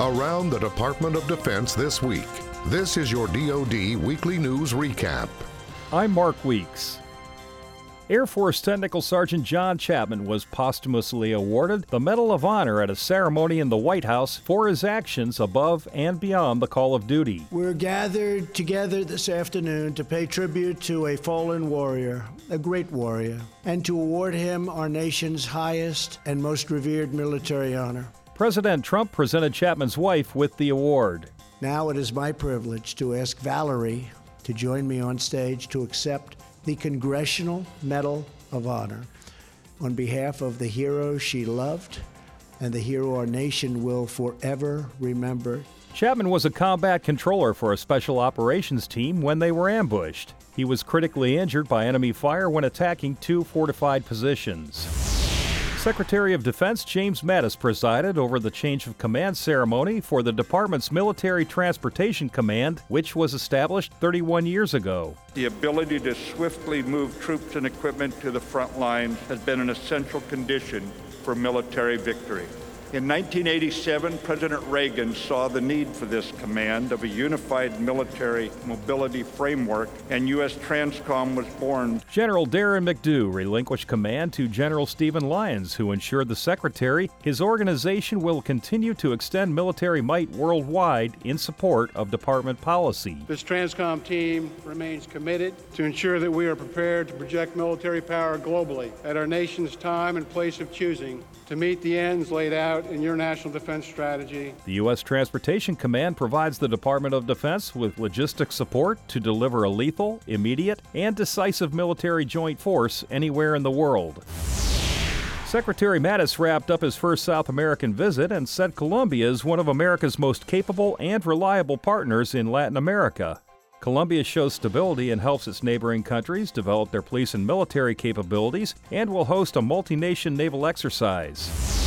Around the Department of Defense this week. This is your DoD Weekly News Recap. I'm Mark Weeks. Air Force Technical Sergeant John Chapman was posthumously awarded the Medal of Honor at a ceremony in the White House for his actions above and beyond the call of duty. We're gathered together this afternoon to pay tribute to a fallen warrior, a great warrior, and to award him our nation's highest and most revered military honor. President Trump presented Chapman's wife with the award. Now it is my privilege to ask Valerie to join me on stage to accept the Congressional Medal of Honor on behalf of the hero she loved and the hero our nation will forever remember. Chapman was a combat controller for a special operations team when they were ambushed. He was critically injured by enemy fire when attacking two fortified positions. Secretary of Defense James Mattis presided over the change of command ceremony for the department's Military Transportation Command, which was established 31 years ago. The ability to swiftly move troops and equipment to the front lines has been an essential condition for military victory. In 1987, President Reagan saw the need for this command of a unified military mobility framework, and U.S. Transcom was born. General Darren McDew relinquished command to General Stephen Lyons, who ensured the Secretary his organization will continue to extend military might worldwide in support of Department policy. This Transcom team remains committed to ensure that we are prepared to project military power globally at our nation's time and place of choosing to meet the ends laid out in your national defense strategy. The U.S. Transportation Command provides the Department of Defense with logistic support to deliver a lethal, immediate, and decisive military joint force anywhere in the world. Secretary Mattis wrapped up his first South American visit and said Colombia is one of America's most capable and reliable partners in Latin America. Colombia shows stability and helps its neighboring countries develop their police and military capabilities and will host a multi nation naval exercise.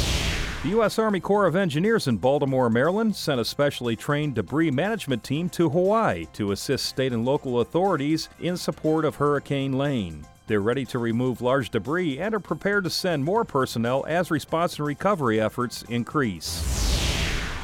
The U.S. Army Corps of Engineers in Baltimore, Maryland sent a specially trained debris management team to Hawaii to assist state and local authorities in support of Hurricane Lane. They're ready to remove large debris and are prepared to send more personnel as response and recovery efforts increase.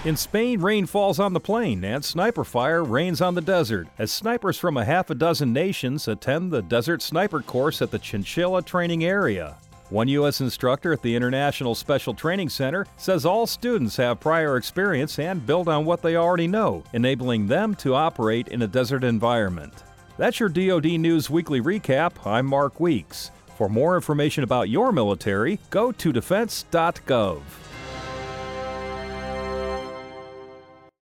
In Spain, rain falls on the plain and sniper fire rains on the desert as snipers from a half a dozen nations attend the Desert Sniper course at the Chinchilla training area. One U.S. instructor at the International Special Training Center says all students have prior experience and build on what they already know, enabling them to operate in a desert environment. That's your DoD News Weekly Recap. I'm Mark Weeks. For more information about your military, go to defense.gov.